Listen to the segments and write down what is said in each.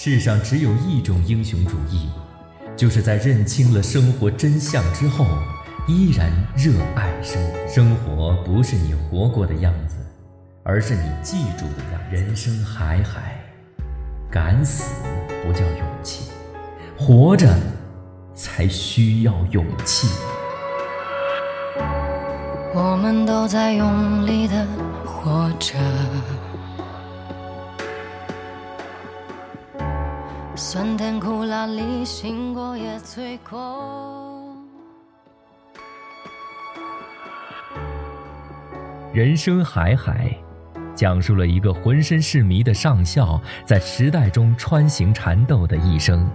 世上只有一种英雄主义，就是在认清了生活真相之后，依然热爱生活。生活不是你活过的样子，而是你记住的样。人生海海，敢死不叫勇气，活着才需要勇气。我们都在用力的活着。酸甜苦辣里，醒过也醉过。人生海海，讲述了一个浑身是谜的上校在时代中穿行缠斗的一生。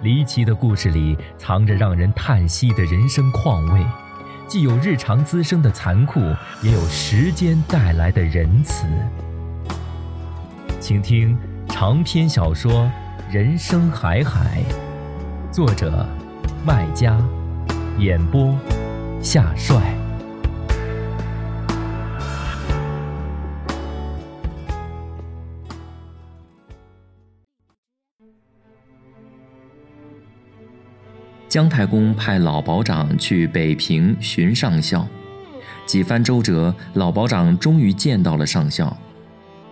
离奇的故事里藏着让人叹息的人生况味，既有日常滋生的残酷，也有时间带来的仁慈。请听长篇小说。人生海海，作者麦家，演播夏帅。姜太公派老保长去北平寻上校，几番周折，老保长终于见到了上校。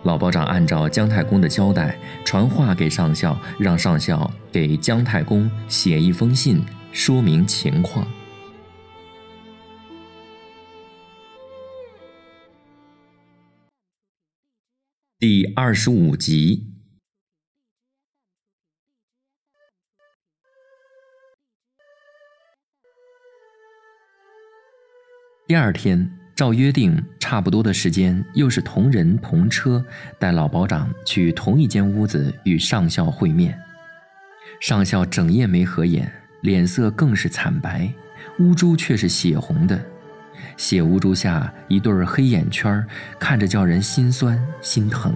老保长按照姜太公的交代，传话给上校，让上校给姜太公写一封信，说明情况。第二十五集。第二天。照约定，差不多的时间，又是同人同车，带老保长去同一间屋子与上校会面。上校整夜没合眼，脸色更是惨白，乌珠却是血红的，血乌珠下一对黑眼圈，看着叫人心酸心疼。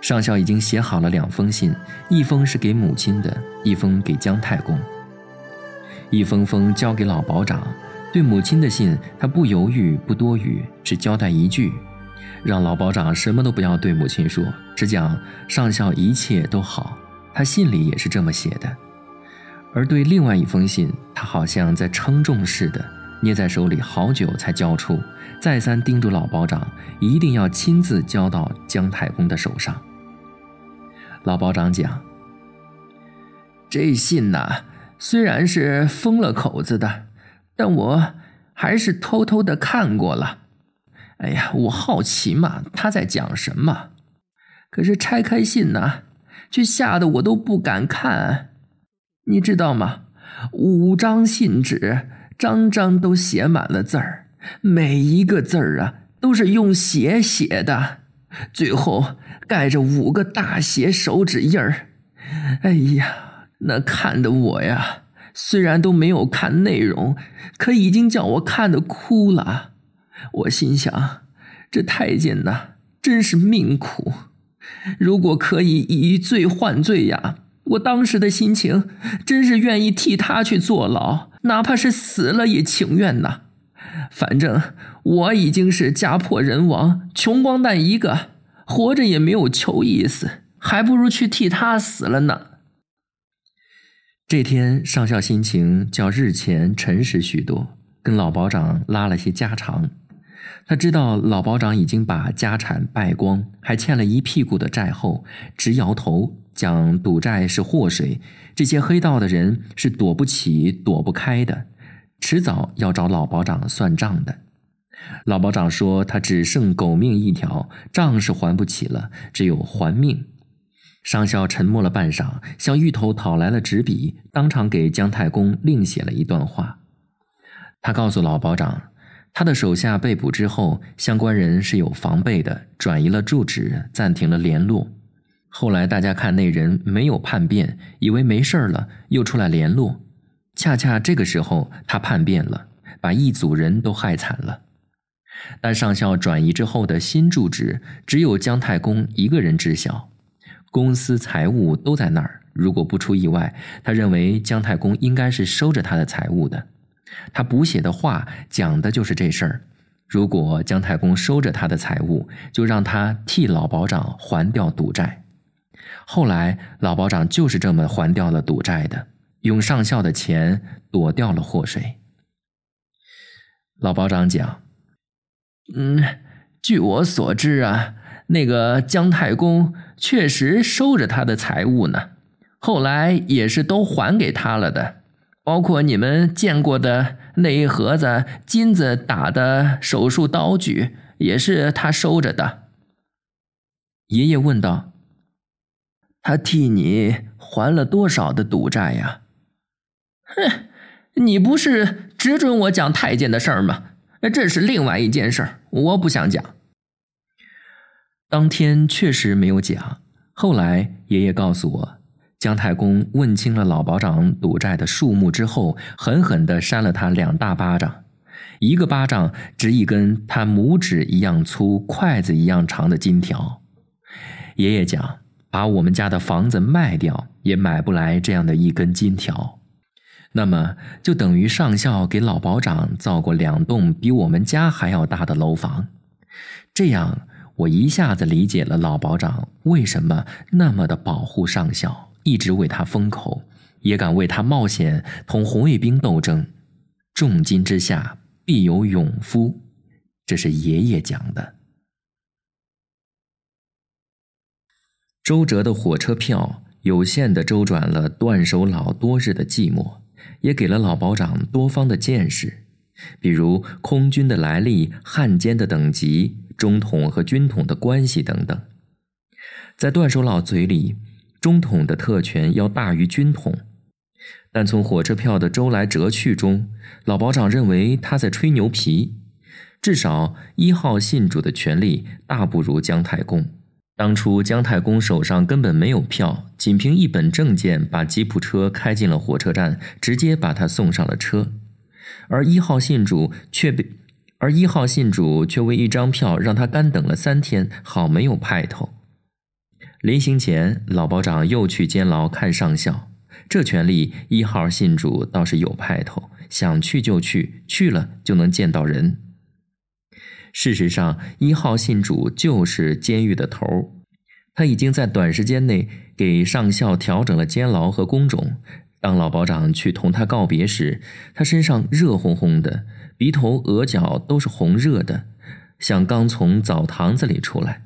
上校已经写好了两封信，一封是给母亲的，一封给姜太公，一封封交给老保长。对母亲的信，他不犹豫，不多语，只交代一句，让老保长什么都不要对母亲说，只讲上校一切都好。他信里也是这么写的。而对另外一封信，他好像在称重似的，捏在手里好久才交出，再三叮嘱老保长一定要亲自交到姜太公的手上。老保长讲：“这信呐，虽然是封了口子的。”但我还是偷偷的看过了，哎呀，我好奇嘛，他在讲什么？可是拆开信呢，却吓得我都不敢看。你知道吗？五张信纸，张张都写满了字儿，每一个字儿啊，都是用血写的，最后盖着五个大写手指印儿。哎呀，那看得我呀！虽然都没有看内容，可已经叫我看得哭了。我心想，这太监呐，真是命苦。如果可以以罪换罪呀，我当时的心情真是愿意替他去坐牢，哪怕是死了也情愿呐。反正我已经是家破人亡、穷光蛋一个，活着也没有求意思，还不如去替他死了呢。这天，上校心情较日前沉实许多，跟老保长拉了些家常。他知道老保长已经把家产败光，还欠了一屁股的债后，直摇头，讲赌债是祸水，这些黑道的人是躲不起、躲不开的，迟早要找老保长算账的。老保长说：“他只剩狗命一条，账是还不起了，只有还命。”上校沉默了半晌，向芋头讨来了纸笔，当场给姜太公另写了一段话。他告诉老保长，他的手下被捕之后，相关人是有防备的，转移了住址，暂停了联络。后来大家看那人没有叛变，以为没事了，又出来联络。恰恰这个时候，他叛变了，把一组人都害惨了。但上校转移之后的新住址，只有姜太公一个人知晓。公司财务都在那儿，如果不出意外，他认为姜太公应该是收着他的财物的。他补写的话讲的就是这事儿。如果姜太公收着他的财物，就让他替老保长还掉赌债。后来老保长就是这么还掉了赌债的，用上校的钱躲掉了祸水。老保长讲：“嗯，据我所知啊，那个姜太公确实收着他的财物呢，后来也是都还给他了的，包括你们见过的那一盒子金子打的手术刀具，也是他收着的。”爷爷问道：“他替你还了多少的赌债呀？”哼。你不是只准我讲太监的事儿吗？这是另外一件事儿，我不想讲。当天确实没有讲。后来爷爷告诉我，姜太公问清了老保长赌债的数目之后，狠狠地扇了他两大巴掌，一个巴掌值一根他拇指一样粗、筷子一样长的金条。爷爷讲，把我们家的房子卖掉也买不来这样的一根金条。那么就等于上校给老保长造过两栋比我们家还要大的楼房，这样我一下子理解了老保长为什么那么的保护上校，一直为他封口，也敢为他冒险同红卫兵斗争。重金之下必有勇夫，这是爷爷讲的。周折的火车票有限的周转了断手佬多日的寂寞。也给了老保长多方的见识，比如空军的来历、汉奸的等级、中统和军统的关系等等。在段守老嘴里，中统的特权要大于军统，但从火车票的周来折去中，老保长认为他在吹牛皮。至少一号信主的权力大不如姜太公。当初姜太公手上根本没有票，仅凭一本证件把吉普车开进了火车站，直接把他送上了车。而一号信主却被，而一号信主却为一张票让他干等了三天，好没有派头。临行前，老保长又去监牢看上校，这权利一号信主倒是有派头，想去就去，去了就能见到人。事实上，一号信主就是监狱的头儿，他已经在短时间内给上校调整了监牢和工种。当老保长去同他告别时，他身上热烘烘的，鼻头、额角都是红热的，像刚从澡堂子里出来。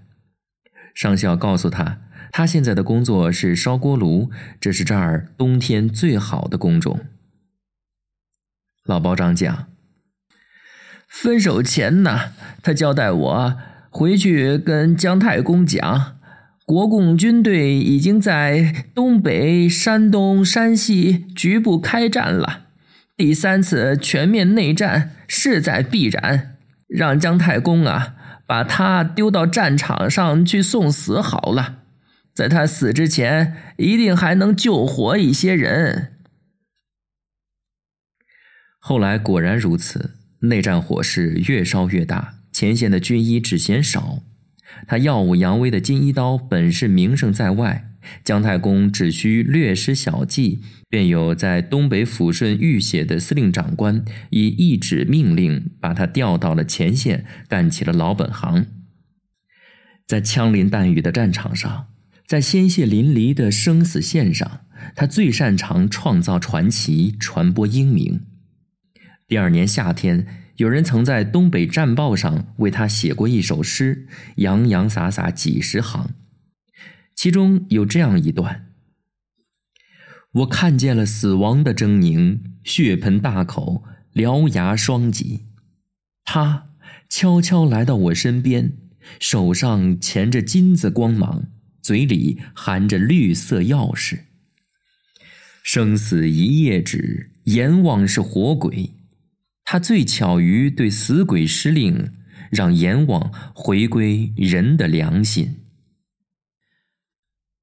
上校告诉他，他现在的工作是烧锅炉，这是这儿冬天最好的工种。老保长讲。分手前呢，他交代我回去跟姜太公讲，国共军队已经在东北、山东、山西局部开战了，第三次全面内战势在必然，让姜太公啊把他丢到战场上去送死好了，在他死之前一定还能救活一些人。后来果然如此。内战火势越烧越大，前线的军医只嫌少。他耀武扬威的金衣刀本是名声在外，姜太公只需略施小计，便有在东北抚顺浴血的司令长官以一纸命令把他调到了前线，干起了老本行。在枪林弹雨的战场上，在鲜血淋漓的生死线上，他最擅长创造传奇，传播英名。第二年夏天，有人曾在《东北战报》上为他写过一首诗，洋洋洒洒几十行，其中有这样一段：“我看见了死亡的狰狞，血盆大口，獠牙双脊。他悄悄来到我身边，手上钳着金子光芒，嘴里含着绿色钥匙。生死一页纸，阎王是活鬼。”他最巧于对死鬼施令，让阎王回归人的良心。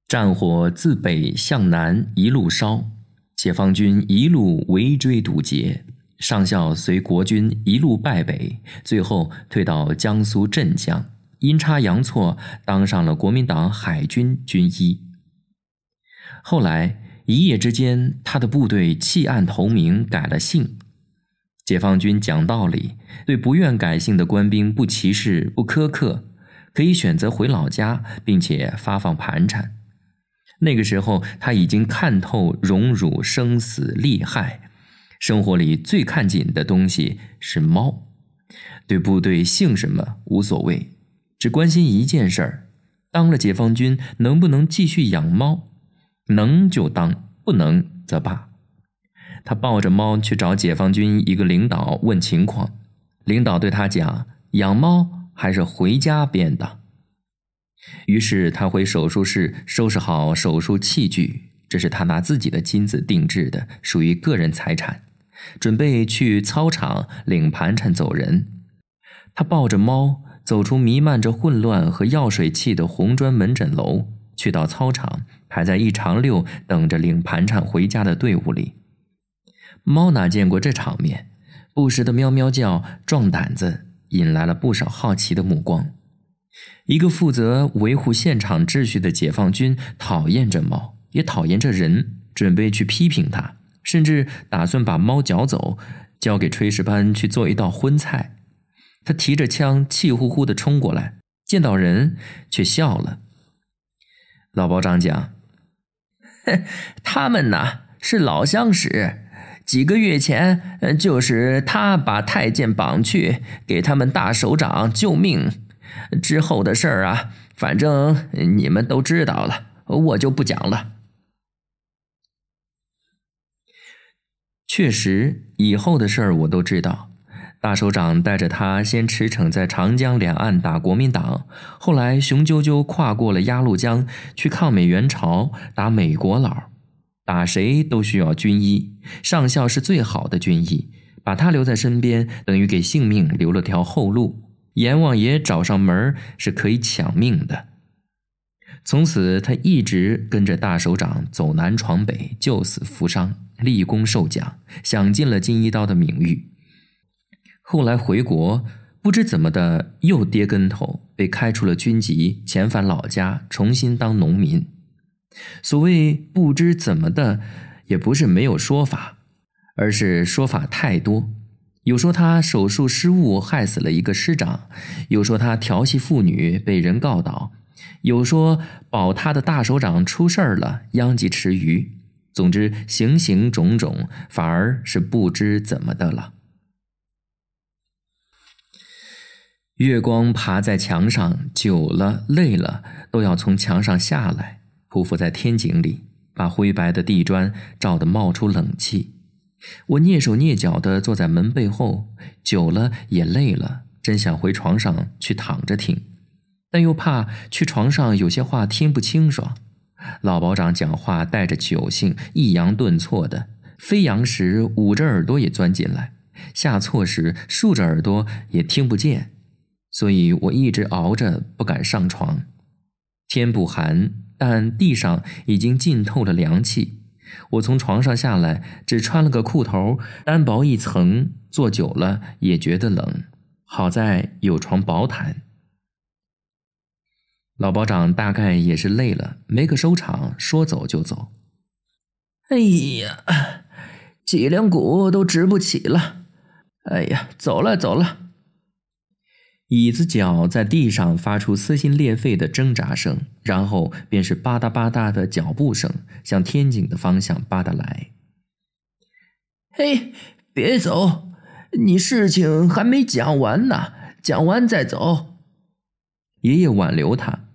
战火自北向南一路烧，解放军一路围追堵截，上校随国军一路败北，最后退到江苏镇江，阴差阳错当上了国民党海军军医。后来一夜之间，他的部队弃暗投明，改了姓。解放军讲道理，对不愿改姓的官兵不歧视、不苛刻，可以选择回老家，并且发放盘缠。那个时候他已经看透荣辱生死利害，生活里最看紧的东西是猫，对部队姓什么无所谓，只关心一件事儿：当了解放军能不能继续养猫？能就当，不能则罢。他抱着猫去找解放军一个领导问情况，领导对他讲：“养猫还是回家编的。”于是他回手术室收拾好手术器具，这是他拿自己的金子定制的，属于个人财产，准备去操场领盘缠走人。他抱着猫走出弥漫着混乱和药水气的红砖门诊楼，去到操场，排在一长溜等着领盘缠回家的队伍里。猫哪见过这场面，不时的喵喵叫，壮胆子，引来了不少好奇的目光。一个负责维护现场秩序的解放军讨厌这猫，也讨厌这人，准备去批评他，甚至打算把猫缴走，交给炊事班去做一道荤菜。他提着枪，气呼呼地冲过来，见到人却笑了。老包长讲：“他们呐是老相识，几个月前就是他把太监绑去给他们大首长救命。”之后的事儿啊，反正你们都知道了，我就不讲了。确实，以后的事儿我都知道。大首长带着他先驰骋在长江两岸打国民党，后来雄赳赳跨过了鸭绿江去抗美援朝，打美国佬。打谁都需要军医，上校是最好的军医，把他留在身边，等于给性命留了条后路。阎王爷找上门是可以抢命的。从此，他一直跟着大首长走南闯北，救死扶伤，立功受奖，享尽了金一刀的名誉。后来回国，不知怎么的又跌跟头，被开除了军籍，遣返老家，重新当农民。所谓不知怎么的，也不是没有说法，而是说法太多。有说他手术失误害死了一个师长，有说他调戏妇女被人告倒，有说保他的大首长出事儿了殃及池鱼。总之，形形种种，反而是不知怎么的了。月光爬在墙上，久了累了，都要从墙上下来，匍匐在天井里，把灰白的地砖照得冒出冷气。我蹑手蹑脚地坐在门背后，久了也累了，真想回床上去躺着听，但又怕去床上有些话听不清爽。老保长讲话带着酒性，抑扬顿挫的，飞扬时捂着耳朵也钻进来，下错时竖着耳朵也听不见，所以我一直熬着不敢上床。天不寒，但地上已经浸透了凉气。我从床上下来，只穿了个裤头，单薄一层，坐久了也觉得冷。好在有床薄毯。老保长大概也是累了，没个收场，说走就走。哎呀，脊梁骨都直不起了。哎呀，走了走了。椅子脚在地上发出撕心裂肺的挣扎声，然后便是吧嗒吧嗒的脚步声，向天井的方向吧嗒来。嘿，别走，你事情还没讲完呢，讲完再走。爷爷挽留他，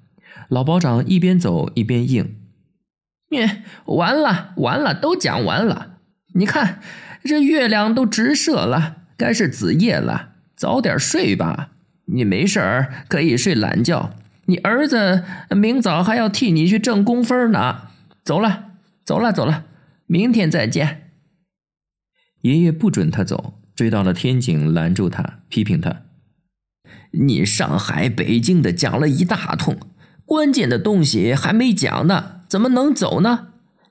老保长一边走一边应：“你完了，完了，都讲完了。你看，这月亮都直射了，该是子夜了，早点睡吧。”你没事儿可以睡懒觉，你儿子明早还要替你去挣工分呢。走了，走了，走了，明天再见。爷爷不准他走，追到了天井，拦住他，批评他：“你上海、北京的讲了一大通，关键的东西还没讲呢，怎么能走呢？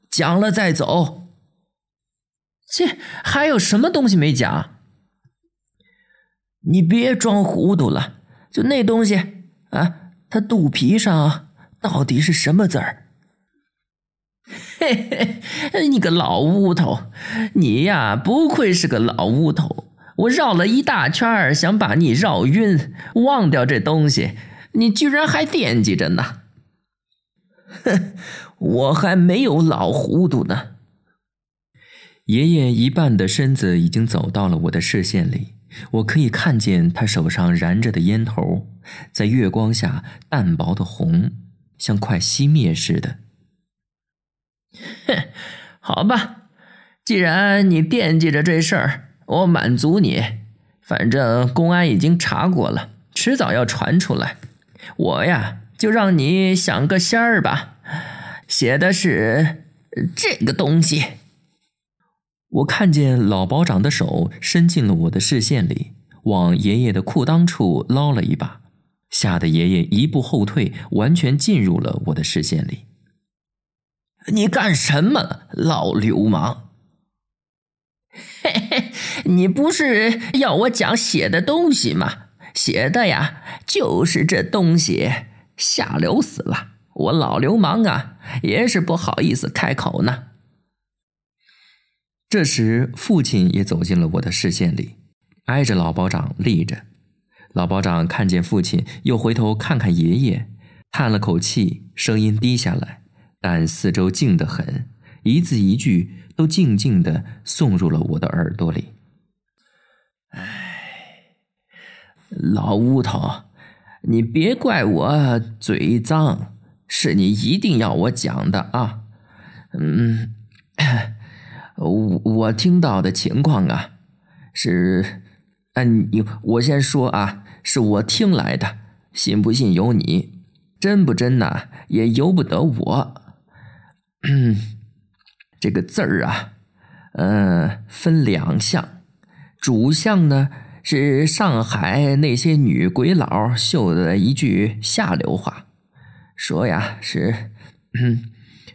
讲了再走。切，还有什么东西没讲？”你别装糊涂了，就那东西啊，他肚皮上到底是什么字儿？嘿嘿，你个老乌头，你呀不愧是个老乌头，我绕了一大圈想把你绕晕，忘掉这东西，你居然还惦记着呢。哼，我还没有老糊涂呢。爷爷一半的身子已经走到了我的视线里，我可以看见他手上燃着的烟头，在月光下淡薄的红，像快熄灭似的。哼，好吧，既然你惦记着这事儿，我满足你。反正公安已经查过了，迟早要传出来。我呀，就让你想个仙儿吧，写的是这个东西。我看见老保长的手伸进了我的视线里，往爷爷的裤裆处捞了一把，吓得爷爷一步后退，完全进入了我的视线里。你干什么，老流氓？嘿嘿，你不是要我讲写的东西吗？写的呀，就是这东西。下流死了！我老流氓啊，也是不好意思开口呢。这时，父亲也走进了我的视线里，挨着老保长立着。老保长看见父亲，又回头看看爷爷，叹了口气，声音低下来。但四周静得很，一字一句都静静地送入了我的耳朵里。唉，老乌头，你别怪我嘴脏，是你一定要我讲的啊。嗯，我听到的情况啊，是，嗯，你我先说啊，是我听来的，信不信由你，真不真呐，也由不得我。嗯，这个字儿啊，呃，分两项，主项呢是上海那些女鬼佬绣的一句下流话，说呀是，嗯，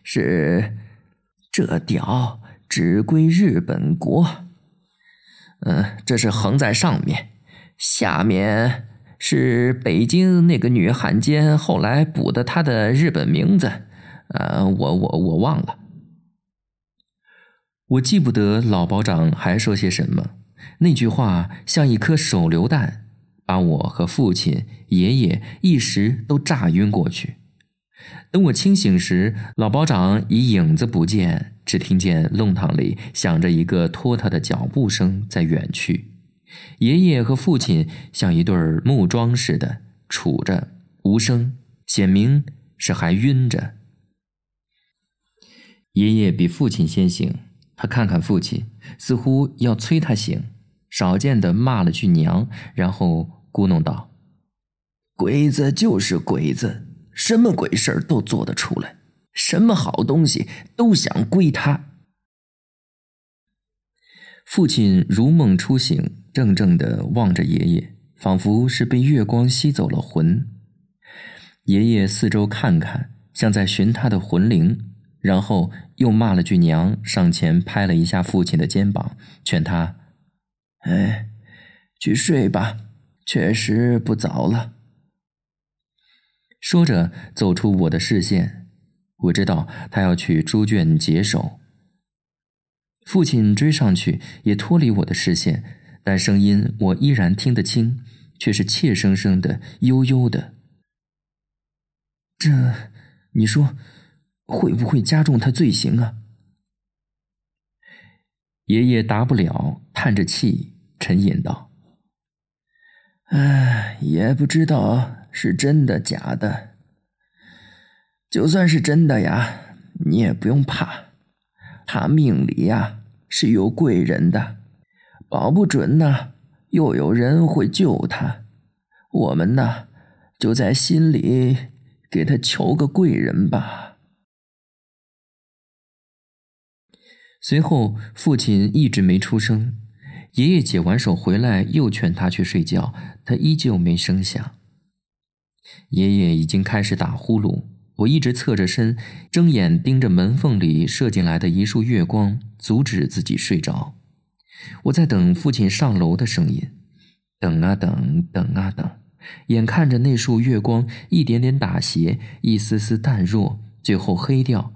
是这屌只归日本国。嗯，这是横在上面，下面是北京那个女汉奸后来补的她的日本名字。呃，我我我忘了，我记不得老保长还说些什么。那句话像一颗手榴弹，把我和父亲、爷爷一时都炸晕过去。等我清醒时，老保长已影子不见，只听见弄堂里响着一个拖沓的脚步声在远去。爷爷和父亲像一对木桩似的杵着，无声，显明是还晕着。爷爷比父亲先醒，他看看父亲，似乎要催他醒，少见的骂了句娘，然后咕哝道：“鬼子就是鬼子，什么鬼事儿都做得出来，什么好东西都想归他。”父亲如梦初醒，怔怔的望着爷爷，仿佛是被月光吸走了魂。爷爷四周看看，像在寻他的魂灵。然后又骂了句娘，上前拍了一下父亲的肩膀，劝他：“哎，去睡吧，确实不早了。”说着走出我的视线。我知道他要去猪圈解手。父亲追上去，也脱离我的视线，但声音我依然听得清，却是怯生生的、悠悠的。这，你说？会不会加重他罪行啊？爷爷答不了，叹着气，沉吟道：“唉，也不知道是真的假的。就算是真的呀，你也不用怕，他命里呀是有贵人的，保不准呢又有人会救他。我们呢，就在心里给他求个贵人吧。”随后，父亲一直没出声。爷爷解完手回来，又劝他去睡觉，他依旧没声响。爷爷已经开始打呼噜，我一直侧着身，睁眼盯着门缝里射进来的一束月光，阻止自己睡着。我在等父亲上楼的声音，等啊等，等啊等，眼看着那束月光一点点打斜，一丝丝淡弱，最后黑掉。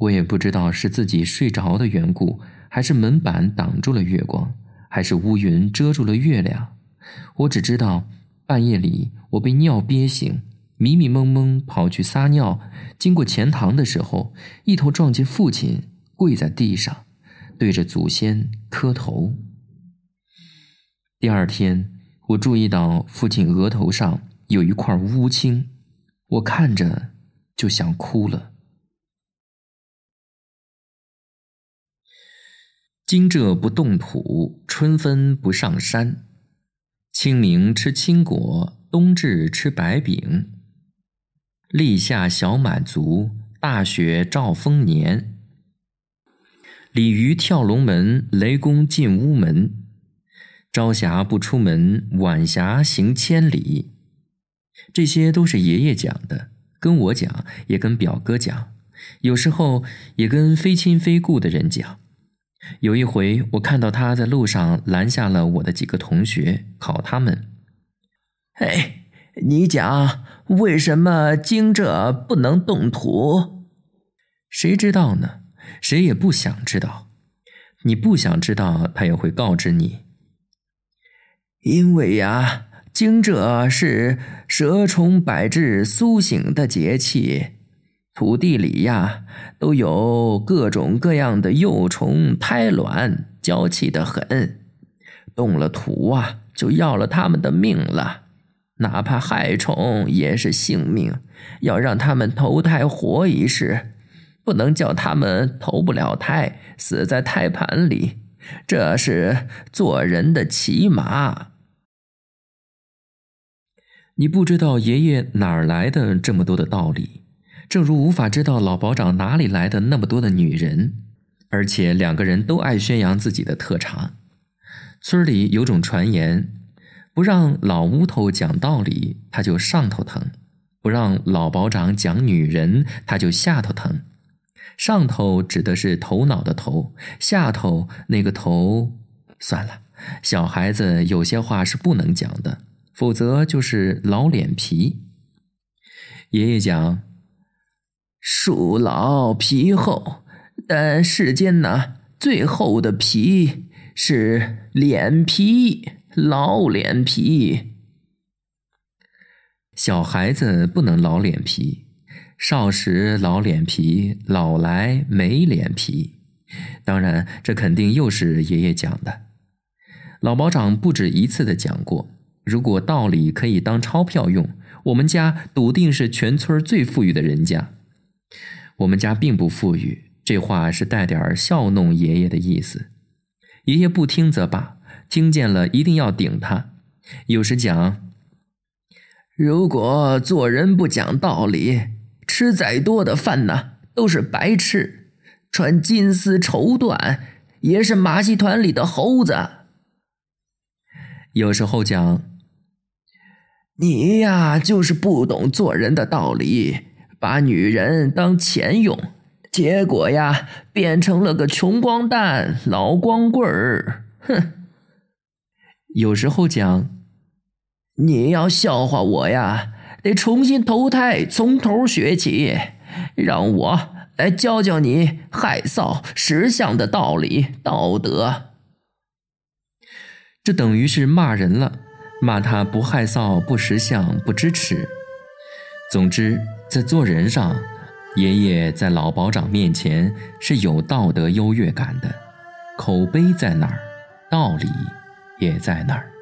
我也不知道是自己睡着的缘故，还是门板挡住了月光，还是乌云遮住了月亮。我只知道，半夜里我被尿憋醒，迷迷蒙蒙跑去撒尿，经过钱塘的时候，一头撞见父亲跪在地上，对着祖先磕头。第二天，我注意到父亲额头上有一块乌青，我看着就想哭了。惊蛰不动土，春分不上山。清明吃青果，冬至吃白饼。立夏小满足，大雪兆丰年。鲤鱼跳龙门，雷公进屋门。朝霞不出门，晚霞行千里。这些都是爷爷讲的，跟我讲，也跟表哥讲，有时候也跟非亲非故的人讲。有一回，我看到他在路上拦下了我的几个同学，考他们：“嘿，你讲为什么惊蛰不能动土？谁知道呢？谁也不想知道。你不想知道，他也会告知你。因为呀，惊蛰是蛇虫百蛰苏醒的节气。”土地里呀，都有各种各样的幼虫胎卵，娇气的很。动了土啊，就要了他们的命了。哪怕害虫也是性命，要让他们投胎活一世，不能叫他们投不了胎，死在胎盘里。这是做人的起码。你不知道爷爷哪儿来的这么多的道理。正如无法知道老保长哪里来的那么多的女人，而且两个人都爱宣扬自己的特长。村里有种传言，不让老乌头讲道理，他就上头疼；不让老保长讲女人，他就下头疼。上头指的是头脑的头，下头那个头，算了，小孩子有些话是不能讲的，否则就是老脸皮。爷爷讲。树老皮厚，但世间呢，最厚的皮是脸皮，老脸皮。小孩子不能老脸皮，少时老脸皮，老来没脸皮。当然，这肯定又是爷爷讲的。老保长不止一次的讲过，如果道理可以当钞票用，我们家笃定是全村最富裕的人家。我们家并不富裕，这话是带点笑弄爷爷的意思。爷爷不听则罢，听见了一定要顶他。有时讲：如果做人不讲道理，吃再多的饭呢，都是白吃；穿金丝绸缎，也是马戏团里的猴子。有时候讲：你呀，就是不懂做人的道理。把女人当钱用，结果呀，变成了个穷光蛋、老光棍儿。哼！有时候讲，你要笑话我呀，得重新投胎，从头学起，让我来教教你害臊识相的道理、道德。这等于是骂人了，骂他不害臊、不识相、不知耻。总之。在做人上，爷爷在老保长面前是有道德优越感的，口碑在哪儿，道理也在那儿。